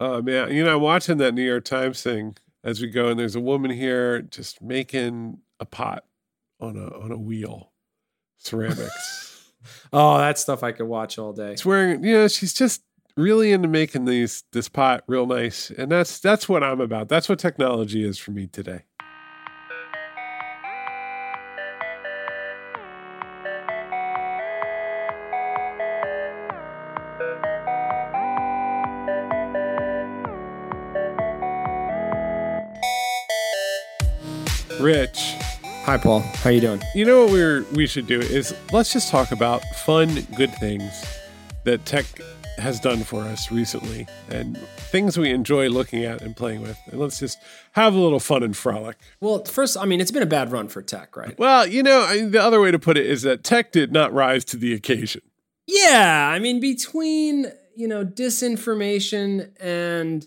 Oh man, you know, I'm watching that New York Times thing as we go, and there's a woman here just making a pot on a on a wheel, ceramics. oh, that stuff I could watch all day. It's wearing, you know, she's just really into making these this pot real nice, and that's that's what I'm about. That's what technology is for me today. Rich. Hi, Paul. How you doing? You know what we're we should do is let's just talk about fun, good things that tech has done for us recently and things we enjoy looking at and playing with. And let's just have a little fun and frolic. Well, first, I mean, it's been a bad run for tech, right? Well, you know, I, the other way to put it is that tech did not rise to the occasion. Yeah, I mean, between you know disinformation and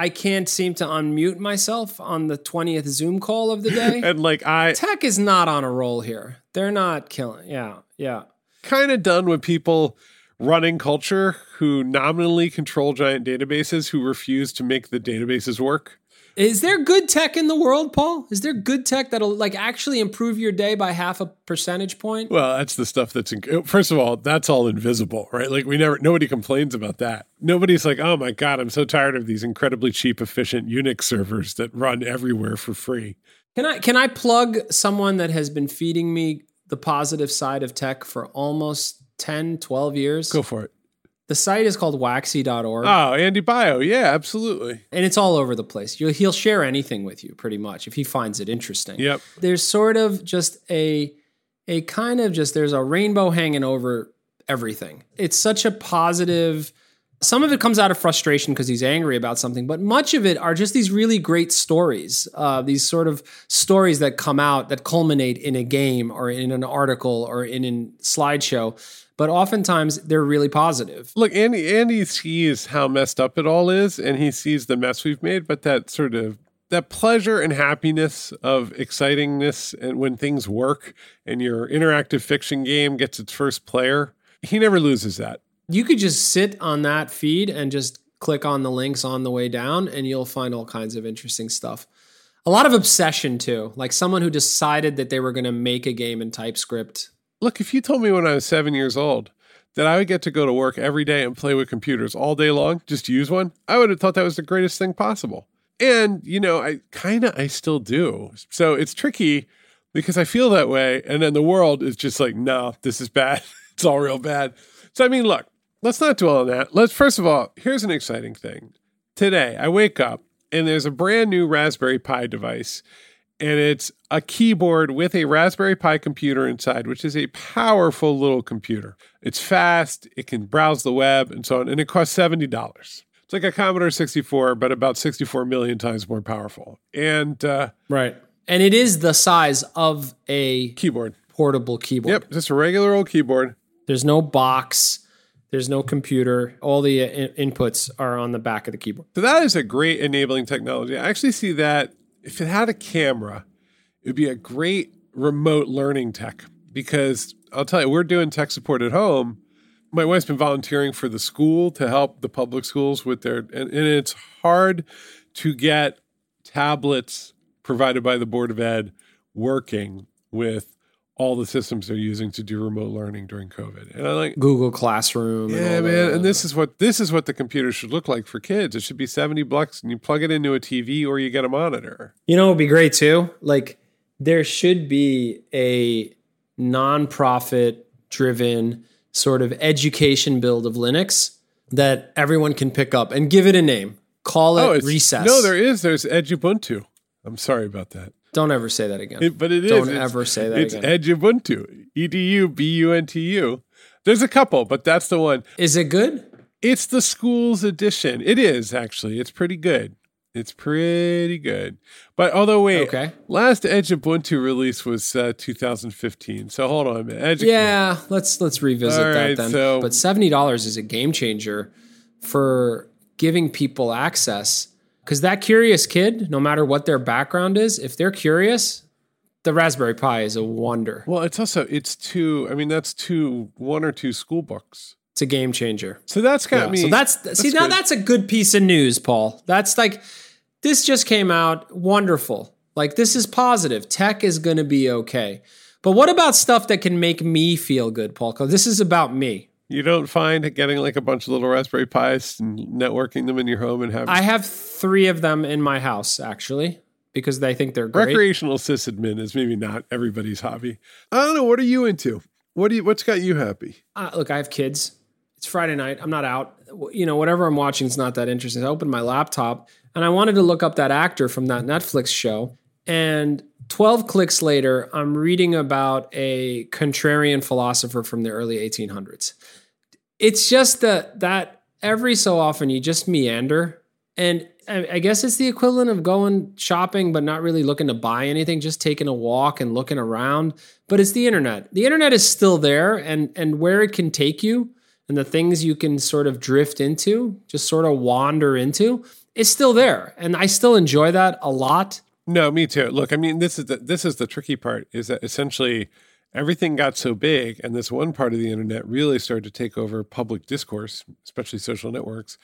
I can't seem to unmute myself on the 20th Zoom call of the day. and like I Tech is not on a roll here. They're not killing. Yeah. Yeah. kind of done with people running culture who nominally control giant databases who refuse to make the databases work. Is there good tech in the world, Paul? Is there good tech that'll like actually improve your day by half a percentage point? Well, that's the stuff that's in, oh, first of all, that's all invisible, right? Like we never nobody complains about that. Nobody's like, "Oh my god, I'm so tired of these incredibly cheap efficient Unix servers that run everywhere for free." Can I can I plug someone that has been feeding me the positive side of tech for almost 10, 12 years? Go for it. The site is called waxy.org. Oh, Andy Baio. Yeah, absolutely. and it's all over the place. You'll, he'll share anything with you pretty much if he finds it interesting. Yep. There's sort of just a a kind of just there's a rainbow hanging over everything. It's such a positive some of it comes out of frustration because he's angry about something, but much of it are just these really great stories. Uh, these sort of stories that come out that culminate in a game or in an article or in a slideshow. But oftentimes they're really positive. Look, Andy Andy sees how messed up it all is and he sees the mess we've made, but that sort of that pleasure and happiness of excitingness and when things work and your interactive fiction game gets its first player, he never loses that. You could just sit on that feed and just click on the links on the way down, and you'll find all kinds of interesting stuff. A lot of obsession, too. Like someone who decided that they were going to make a game in TypeScript. Look, if you told me when I was seven years old that I would get to go to work every day and play with computers all day long, just use one, I would have thought that was the greatest thing possible. And, you know, I kind of, I still do. So it's tricky because I feel that way. And then the world is just like, no, this is bad. it's all real bad. So, I mean, look, let's not dwell on that. Let's, first of all, here's an exciting thing. Today, I wake up and there's a brand new Raspberry Pi device. And it's a keyboard with a Raspberry Pi computer inside, which is a powerful little computer. It's fast, it can browse the web and so on, and it costs $70. It's like a Commodore 64, but about 64 million times more powerful. And uh, Right. And it is the size of a keyboard. portable keyboard. Yep, just a regular old keyboard. There's no box, there's no computer. All the uh, in- inputs are on the back of the keyboard. So that is a great enabling technology. I actually see that if it had a camera, it would be a great remote learning tech because I'll tell you, we're doing tech support at home. My wife's been volunteering for the school to help the public schools with their, and, and it's hard to get tablets provided by the Board of Ed working with all the systems they're using to do remote learning during COVID. And I like, Google Classroom. yeah, and all man. the- And this is what this is what the computer should look like for kids. It should be seventy bucks, and you plug it into a TV or you get a monitor. You know, it would be great too. Like, there should be a nonprofit driven sort of education build of Linux that everyone can pick up and give it a name. Call it Oh, Recess. No, there is. There's Edubuntu. I'm sorry about that, Don't ever say that again. It- but it is. Don't It's- ever say that It's again. Edubuntu. E D U B U N T U. There's a couple, but that's the one. Is it good? It's the school's edition. It is actually. It's pretty good. It's pretty good. But although wait, Okay. last Edubuntu release was uh, 2015. So hold on a minute. Edge Yeah, let's let's revisit All that right, then. so- but seventy dollars is a game changer for giving people access. Because that curious kid, no matter what their background is, if they're curious, the Raspberry Pi is a wonder. Well, it's also it's two. I mean, that's two, one or two school books. It's a game changer. So that's got Yeah, me. So that's, see now that's a good piece of news, Paul. That's like this just came out wonderful. Like this is positive. Tech is going to be okay. But what about stuff that can make me feel good, Paul? Because this is about me. You don't find getting like a bunch of little Raspberry Pis and networking them in your home and having I have three of them in my house actually because they think they're great. recreational sysadmin is maybe not everybody's hobby. I don't know. What are you into? What do you? What's got you happy? uh, look, I have kids. It's Friday night. I'm not out. You know, whatever I'm watching is not that interesting. I opened my laptop and I wanted to look up that actor from that Netflix show. And 12 clicks later, I'm reading about a contrarian philosopher from the early 1800s. It's just that that every so often you just meander. And I, guess it's the equivalent of going shopping, but not really looking to buy anything, just taking a walk and looking around. But it's the internet. The internet is still there, and and where it can take you, and the things you can sort of drift into, just sort of wander into, is still there. And I still enjoy that a lot. No, me too. Look, I mean, this is the this is the tricky part. Is that essentially everything got so big, and this one part of the internet really started to take over public discourse, especially social networks.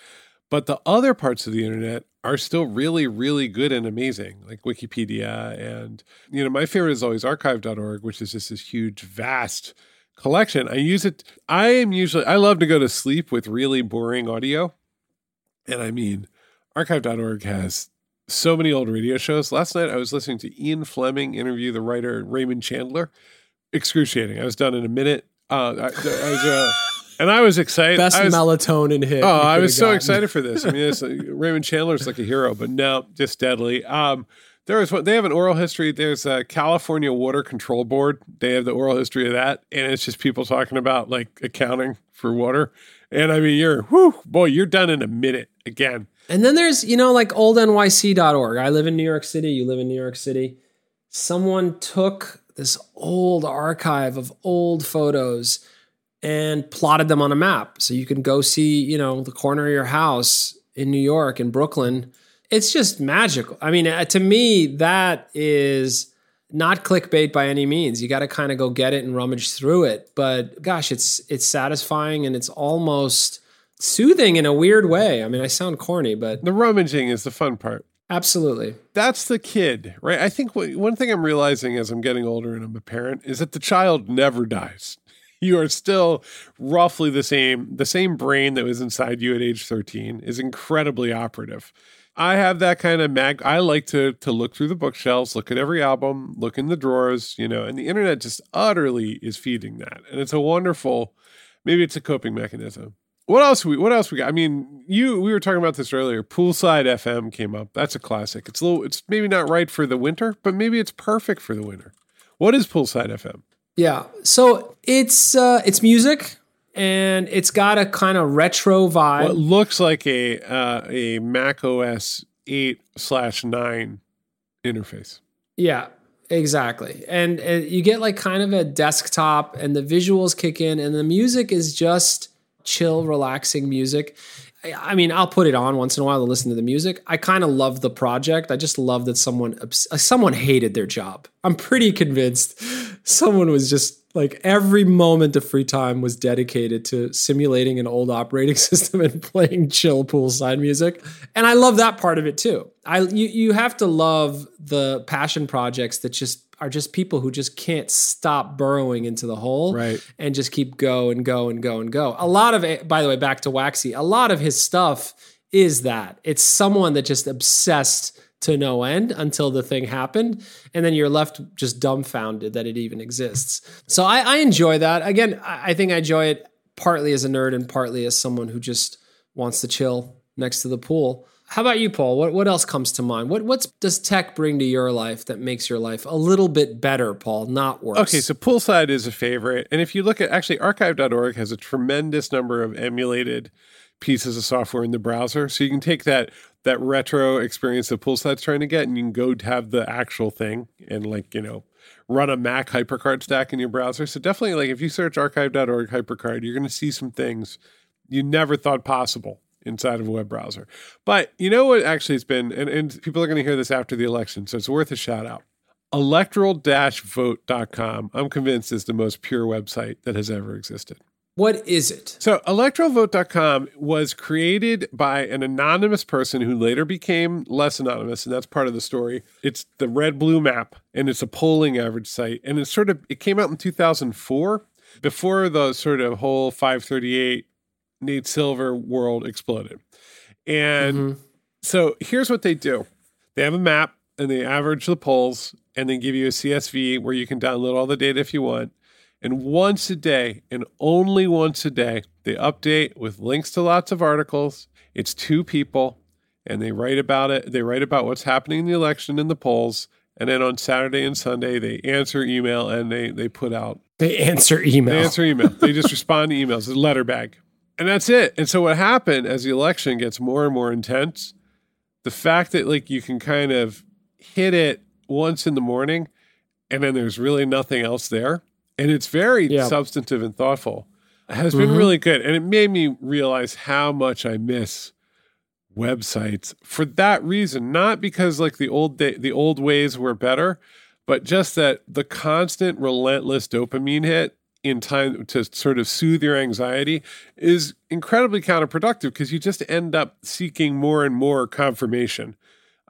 But the other parts of the internet are still really, really good and amazing, like Wikipedia. And, you know, my favorite is always archive.org, which is just this huge, vast collection. I use it. I am usually, I love to go to sleep with really boring audio. And I mean, archive.org has so many old radio shows. Last night I was listening to Ian Fleming interview the writer Raymond Chandler. Excruciating. I was done in a minute. Uh, I, I was, uh, and I was excited. Best was, melatonin hit. Oh, I was so gotten. excited for this. I mean, like, Raymond Chandler's like a hero, but no, just deadly. Um, there is one. They have an oral history. There's a California Water Control Board. They have the oral history of that, and it's just people talking about like accounting for water. And I mean, you're whew, boy, you're done in a minute again. And then there's, you know, like oldnyc.org. I live in New York City. You live in New York City. Someone took this old archive of old photos and plotted them on a map. So you can go see, you know, the corner of your house in New York, in Brooklyn. It's just magical. I mean, uh, to me, that is not clickbait by any means. You got to kind of go get it and rummage through it. But gosh, it's it's satisfying and it's almost soothing in a weird way. I mean, I sound corny, but The rummaging is the fun part. Absolutely. That's the kid, right? I think one thing I'm realizing as I'm getting older and I'm a parent is that the child never dies. You are still roughly the same. The same brain that was inside you at age 13 is incredibly operative. I have that kind of mag. I like to to look through the bookshelves, look at every album, look in the drawers, you know, and the internet just utterly is feeding that. And it's a wonderful, maybe it's a coping mechanism. What else we what else we got? I mean, you we were talking about this earlier. Poolside FM came up. That's a classic. It's a little it's maybe not right for the winter, but maybe it's perfect for the winter. What is Poolside FM? Yeah. So it's uh, it's music and it's got a kind of retro vibe. What looks like a uh, a Mac OS eight slash nine interface. Yeah, exactly. And, and you get like kind of a desktop, and the visuals kick in, and the music is just chill, relaxing music. I- mean, I'll put it on once in a while to listen to the music. I kind of love the project. I just love that someone uh, someone hated their job. I'm pretty convinced someone was just like every moment of free time was dedicated to simulating an old operating system and playing chill poolside music. And I love that part of it too. I you you have to love the passion projects that just are just people who just can't stop burrowing into the hole Right. and just keep go and go and go and go. A lot of it, by the way, back to Waxy, a lot of his stuff is that it's someone that just obsessed to no end until the thing happened. And then you're left just dumbfounded that it even exists. So I, I enjoy that. Again, I I think I enjoy it partly as a nerd and partly as someone who just wants to chill next to the pool. How about you, Paul? What what else comes to mind? What what's does tech bring to your life that makes your life a little bit better, Paul, not worse? Okay, so Poolside is a favorite. And if you look at actually archive.org has a tremendous number of emulated pieces of software in the browser. So you can take that that retro experience that Poolside's trying to get and you can go have the actual thing and like, you know, run a Mac hypercard stack in your browser. So definitely like if you search archive.org hypercard, you're going to see some things you never thought possible inside of a web browser. But you know what actually it's been and, and people are going to hear this after the election, so it's worth a shout out electoral vote.com i'm convinced is the most pure website that has ever existed What is it? So, electoral-vote.com was created by an anonymous person who later became less anonymous, and that's part of the story. It's the red blue map, and it's a polling average site. And it's sort of, it came out in 2004 before the sort of whole 538 Nate Silver world exploded. And mm-hmm. so, here's what they do they have a map and they average the polls and then give you a CSV where you can download all the data if you want. And once a day, and only once a day, they update with links to lots of articles. It's two people, and they write about it. They write about what's happening in the election in the polls. And then on Saturday and Sunday, they answer email and they they put out. They answer email. They answer email. they just respond to emails. It's a letter bag. And that's it. And so what happened as the election gets more and more intense, the fact that like you can kind of hit it once in the morning and then there's really nothing else there and it's very yeah. substantive and thoughtful. Has been mm-hmm. really good, and it made me realize how much I miss websites for that reason. Not because like the old day, the old ways were better, but just that the constant, relentless dopamine hit in time to sort of soothe your anxiety is incredibly counterproductive because you just end up seeking more and more confirmation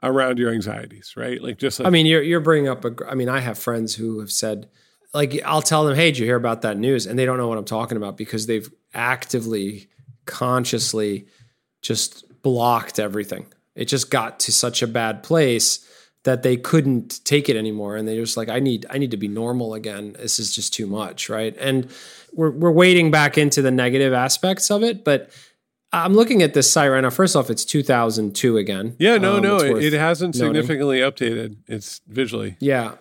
around your anxieties, right? Like just like, I mean, you're you're bringing up a. I mean, I have friends who have said like I'll tell them, "Hey, did you hear about that news?" and they don't know what I'm talking about because they've actively consciously just blocked everything. It just got to such a bad place that they couldn't take it anymore and they just like I need I need to be normal again. This is just too much, right? And we're we're wading back into the negative aspects of it, but I'm looking at this site right now. First off, it's 2002 again. Yeah, no, um, no, it, it, hasn't noting. significantly updated. It's visually. Yeah,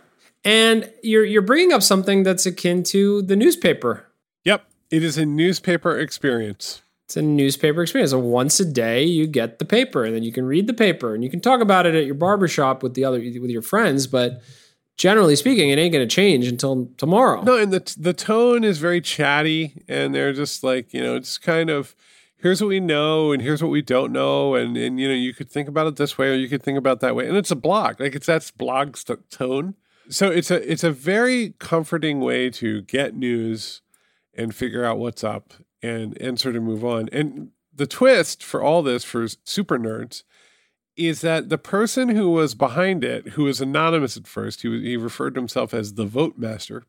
and you're you're bringing up something that's akin to the newspaper. Yep, it is a newspaper experience. It's a newspaper experience. So once a day, you get the paper, and then you can read the paper, and you can talk about it at your barbershop with the other with your friends. But generally speaking, it ain't going to change until tomorrow. No, and the the tone is very chatty, and they're just like you know, it's kind of here's what we know and here's what we don't know and and you know you could think about it this way or you could think about that way and it's a blog like it's that's blog st- tone so it's a it's a very comforting way to get news and figure out what's up and and sort of move on. And the twist for all this for super nerds is that the person who was behind it, who was anonymous at first, he, he referred to himself as the vote master,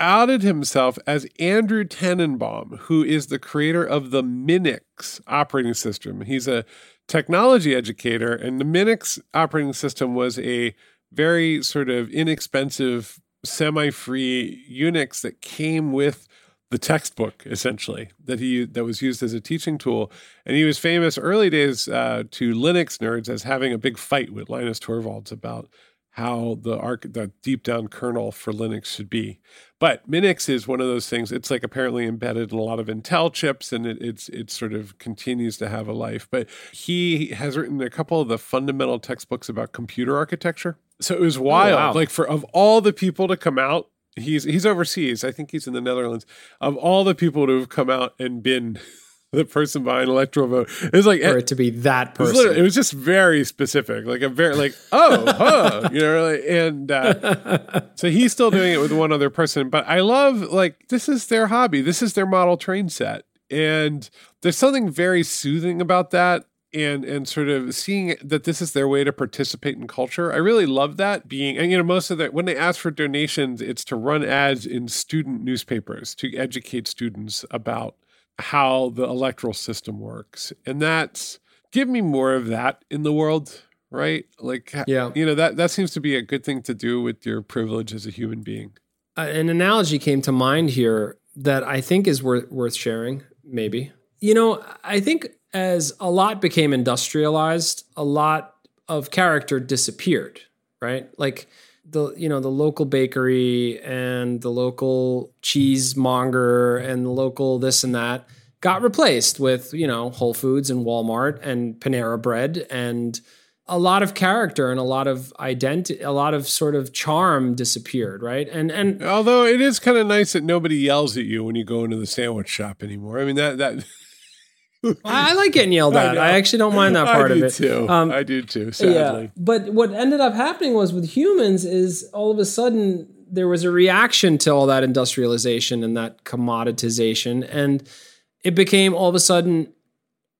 outed himself as Andrew Tanenbaum, who is the creator of the Minix operating system. He's a technology educator, and the Minix operating system was a very sort of inexpensive, semi free Unix that came with the textbook essentially that he that was used as a teaching tool and he was famous early days uh, to linux nerds as having a big fight with linus torvalds about how the arc the deep down kernel for linux should be but minix is one of those things it's like apparently embedded in a lot of intel chips and it, it's it sort of continues to have a life but he has written a couple of the fundamental textbooks about computer architecture so it was wild. Oh, wow. Like for of all the people to come out, he's he's overseas. I think he's in the Netherlands. Of all the people to have come out and been the person behind Electoral-vote, it was like for it to be that person. It was, it was just very specific, like a very like oh huh, you know, like, and uh, so he's still doing it with one other person. But I love like this is their hobby. This is their model train set, and there's something very soothing about that and and sort of seeing that this is their way to participate in culture. I really love that being and you know most of the when they ask for donations it's to run ads in student newspapers to educate students about how the electoral system works. And that's give me more of that in the world, right? Like yeah. you know that that seems to be a good thing to do with your privilege as a human being. Uh, an analogy came to mind here that I think is worth worth sharing maybe. You know, I think as a lot became industrialized, a lot of character disappeared, right? Like the you know the local bakery and the local cheesemonger and the local this and that got replaced with you know Whole Foods and Walmart and Panera Bread and a lot of character and a lot of identity a lot of sort of charm disappeared right and and although it is kind of nice that nobody yells at you when you go into the sandwich shop anymore i mean that that I like getting yelled at. I, I, actually don't mind that part of it. Too. Um, I do too. Sadly, yeah. But what ended up happening was with humans is all of a sudden there was a reaction to all that industrialization and that commoditization. And it became all of a sudden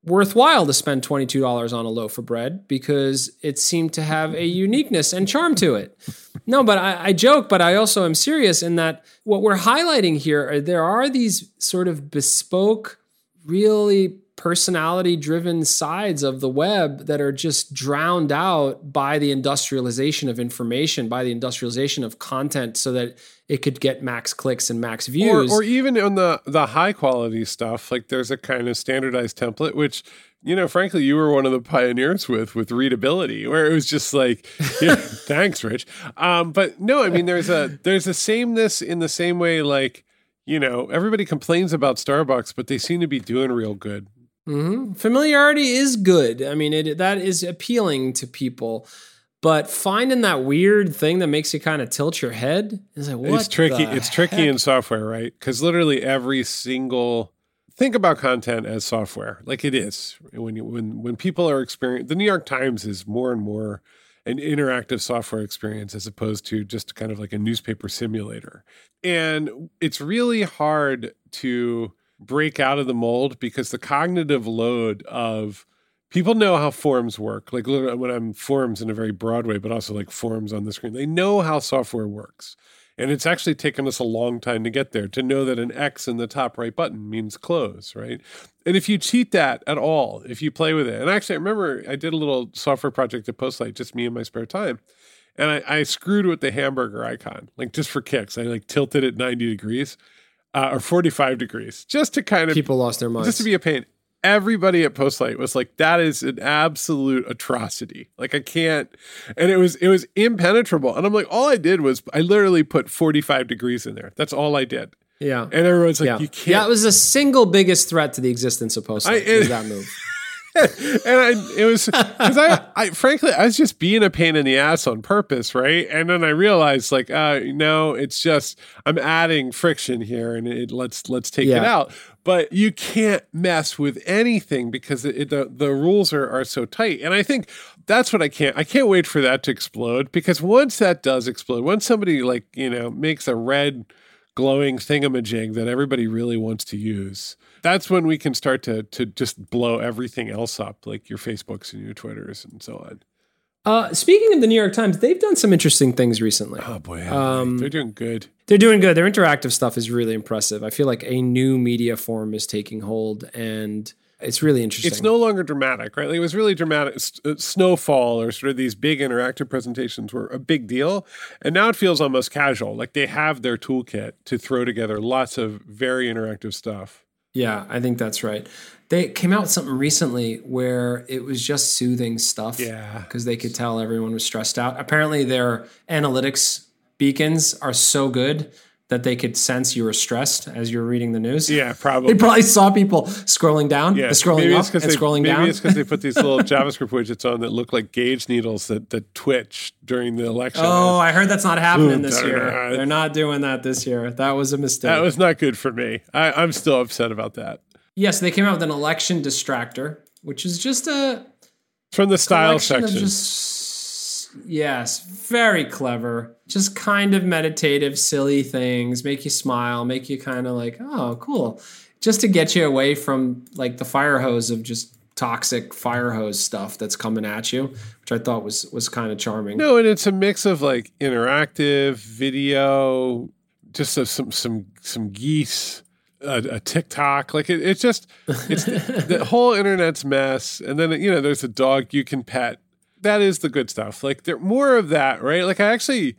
worthwhile to spend $22 on a loaf of bread because it seemed to have a uniqueness and charm to it. No, but I, I, joke, but I also am serious in that what we're highlighting here are there are these sort of bespoke, really personality driven sides of the web that are just drowned out by the industrialization of information, by the industrialization of content so that it could get max clicks and max views. Or, or even on the, the high quality stuff, like there's a kind of standardized template, which you know, frankly, you were one of the pioneers with with readability, where it was just like, yeah, thanks, Rich. Um, but no, I mean, there's a there's a sameness in the same way, like you know, everybody complains about Starbucks, but they seem to be doing real good. Mm-hmm. Familiarity is good. I mean, it that is appealing to people. But finding that weird thing that makes you kind of tilt your head is like what? It's tricky. It's heck? tricky in software, right? Because literally every single think about content as software, like it is. When you, when when people are experiencing, the New York Times is more and more an interactive software experience as opposed to just kind of like a newspaper simulator, and it's really hard to break out of the mold because the cognitive load of people know how forms work. Like when I'm forms in a very broad way, but also like forms on the screen, they know how software works. And it's actually taken us a long time to get there to know that an X in the top right button means close, right? And if you cheat that at all, if you play with it, and actually, I remember I did a little software project at Postlight, just me in my spare time. And I, I screwed with the hamburger icon, like just for kicks. I like tilted it 90 degrees uh, or 45 degrees just to kind of people lost their minds. just to be a pain. Everybody at postlight was like that is an absolute atrocity. Like i can't and it was it was impenetrable. And i'm like all i did was i literally put 45 degrees in there. That's all i did. Yeah. And everyone's like yeah. you can't yeah it was the single biggest threat to the existence of postlight I, was that move and I, it was because I, I, frankly, I was just being a pain in the ass on purpose, right? And then I realized, like, uh, no, it's just I'm adding friction here, and it, let's let's take yeah. it out. But you can't mess with anything because it, the the rules are are so tight. And I think that's what I can't. I can't wait for that to explode because once that does explode, once somebody like you know makes a red glowing thingamajig that everybody really wants to use that's when we can start to to just blow everything else up, like your Facebooks and your Twitters and so on. Uh, speaking of the New York Times, they've done some interesting things recently. Oh boy, um, they're doing good. They're doing good. Their interactive stuff is really impressive. I feel like a new media form is taking hold, and it's really interesting. It's no longer dramatic, right? Like it was really dramatic. S- uh, snowfall or sort of these big interactive presentations were a big deal, and now it feels almost casual. Like they have their toolkit to throw together lots of very interactive stuff. Yeah, I think that's right. They came out with something recently where it was just soothing stuff. Yeah. Because they could tell everyone was stressed out. Apparently, their analytics beacons are so good that they could sense you were stressed as you were reading the news. Yeah, probably. They probably saw people scrolling down, yeah. scrolling maybe up, and they, scrolling maybe down. Maybe it's because they put these little JavaScript widgets on that look like gauge needles that, that twitch during the election. Oh, I heard that's not happening this year. They're not doing that this year. That was a mistake. That was not good for me. I, I'm still upset about that. Yes, they came out with an election distractor, which is just a from the style section. Just, Yes, very clever. Just kind of meditative, silly things, make you smile, make you kind of like, oh, cool. Just to get you away from like the fire hose of just toxic fire hose stuff that's coming at you, which I thought was was kind of charming. No, and it's a mix of like interactive video, just a, some some some geese. A, a, TikTok. Like it, it's just it's the whole internet's mess. And then you know, there's a dog you can pet that is the good stuff. Like there more of that, right? Like I actually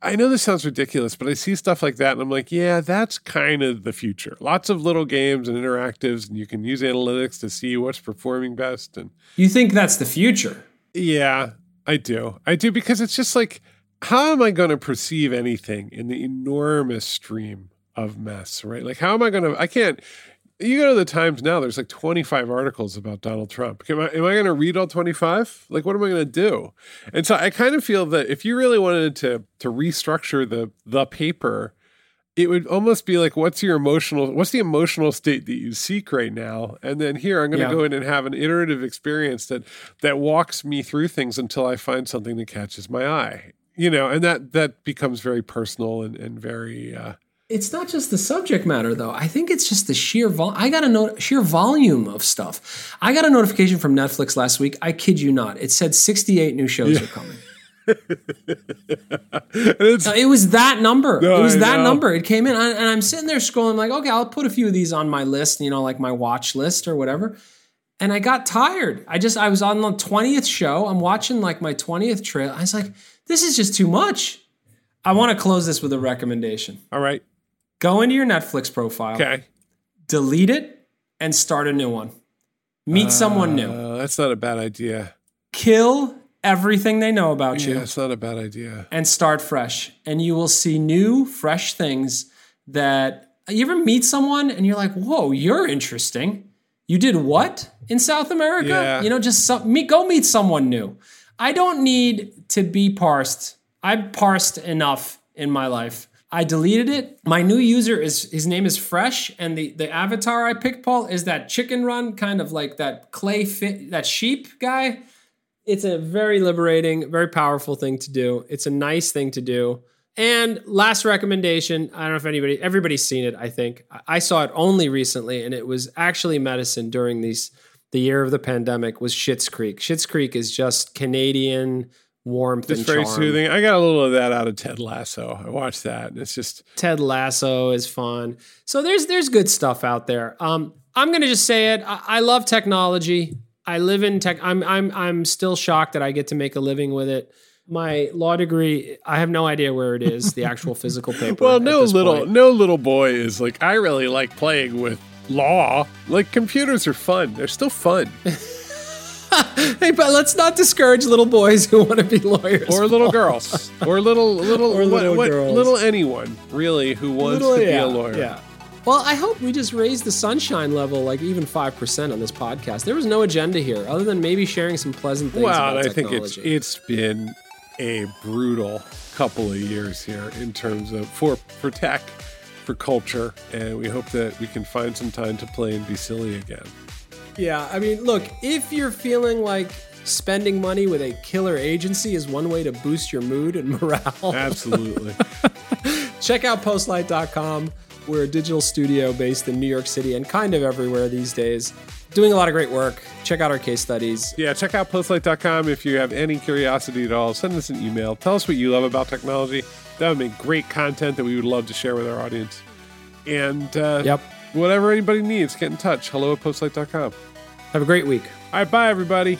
I know this sounds ridiculous, but I see stuff like that and I'm like, yeah, that's kind of the future. Lots of little games and interactives and you can use analytics to see what's performing best and You think that's the future? Yeah, I do. I do because it's just like how am I going to perceive anything in the enormous stream of mess, right? Like how am I going to I can't you go to the Times now, there's like 25 articles about Donald Trump. Am I, am I going to read all 25? Like, what am I going to do? And so I kind of feel that if you really wanted to, to restructure the, the paper, it would almost be like, what's your emotional, what's the emotional state that you seek right now? And then here, I'm going to yeah. go in and have an iterative experience that, that walks me through things until I find something that catches my eye you know, and that that becomes very personal and and very. uh It's not just the subject matter, though. I think it's just the sheer vol. I got a note, sheer volume of stuff. I got a notification from Netflix last week. I kid you not. It said 68 new shows are coming. It was that number. No, it was I that know. number. It came in, and and I'm sitting there scrolling, like, okay, I'll put a few of these on my list, you know, like my watch list or whatever. And I got tired. I just, I was on the 20th show. I'm watching like my 20th trail. I was like, this is just too much. I want to close this with a recommendation. all right. Go into your Netflix profile, Okay. delete it, and start a new one. Meet someone new. Uh, that's not a bad idea. Kill everything they know about you. Yeah, it's not a bad idea. and start fresh. And you will see new, fresh things that you ever meet someone and you're like, whoa, you're interesting. You did what in South America? Yeah. You know, just some, meet, go meet someone new. I don't need to be parsed. I've parsed enough in my life. I deleted it. My new user is his name is Fresh, and the the avatar I picked, Paul, is that chicken run kind of like that clay fit that sheep guy it's a very liberating, very powerful thing to do. It's a nice thing to do. And last recommendation, I don't know if anybody, everybody's seen it, I think. I- saw it only recently, and it was actually medicine during these the year of the pandemic was Schitt's Creek. Schitt's Creek is just Canadian warmth It's very charm. soothing. I got a little of that out of Ted Lasso. I watched that, it's just Ted Lasso is fun. So there's there's good stuff out there. Um, I'm gonna just say it. I, I love technology. I live in tech. I'm I'm I'm still shocked that I get to make a living with it. My law degree, I have no idea where it is. The actual physical paper. well, no little point. no little boy is like I really like playing with law. Like computers are fun. They're still fun. Hey, but let's not discourage little boys who want to be lawyers. Or little girls. Or little little Or little what, what- little anyone really who wants Little- to be a lawyer. Yeah. Well, I hope we just raised the sunshine level like even 5% on this podcast. There was no agenda here other than maybe sharing some pleasant things Well, I think it's it's been a brutal couple of years here in terms of for for tech, for culture, and we hope that we can find some time to play and be silly again. Yeah, I mean, look, if you're feeling like spending money with a killer agency is one way to boost your mood and morale, Absolutely. check out postlight.com. We're a digital studio based in New York City and kind of everywhere these days. Doing a lot of great work. Check out our case studies. yeah, check out postlight.com if you have any curiosity at all. Send us an email. Tell us what you love about technology. That would make great content that we would love to share with our audience. And uh, Yep. whatever anybody needs, get in touch. Hello at postlight.com. Have a great week. All right, bye, everybody.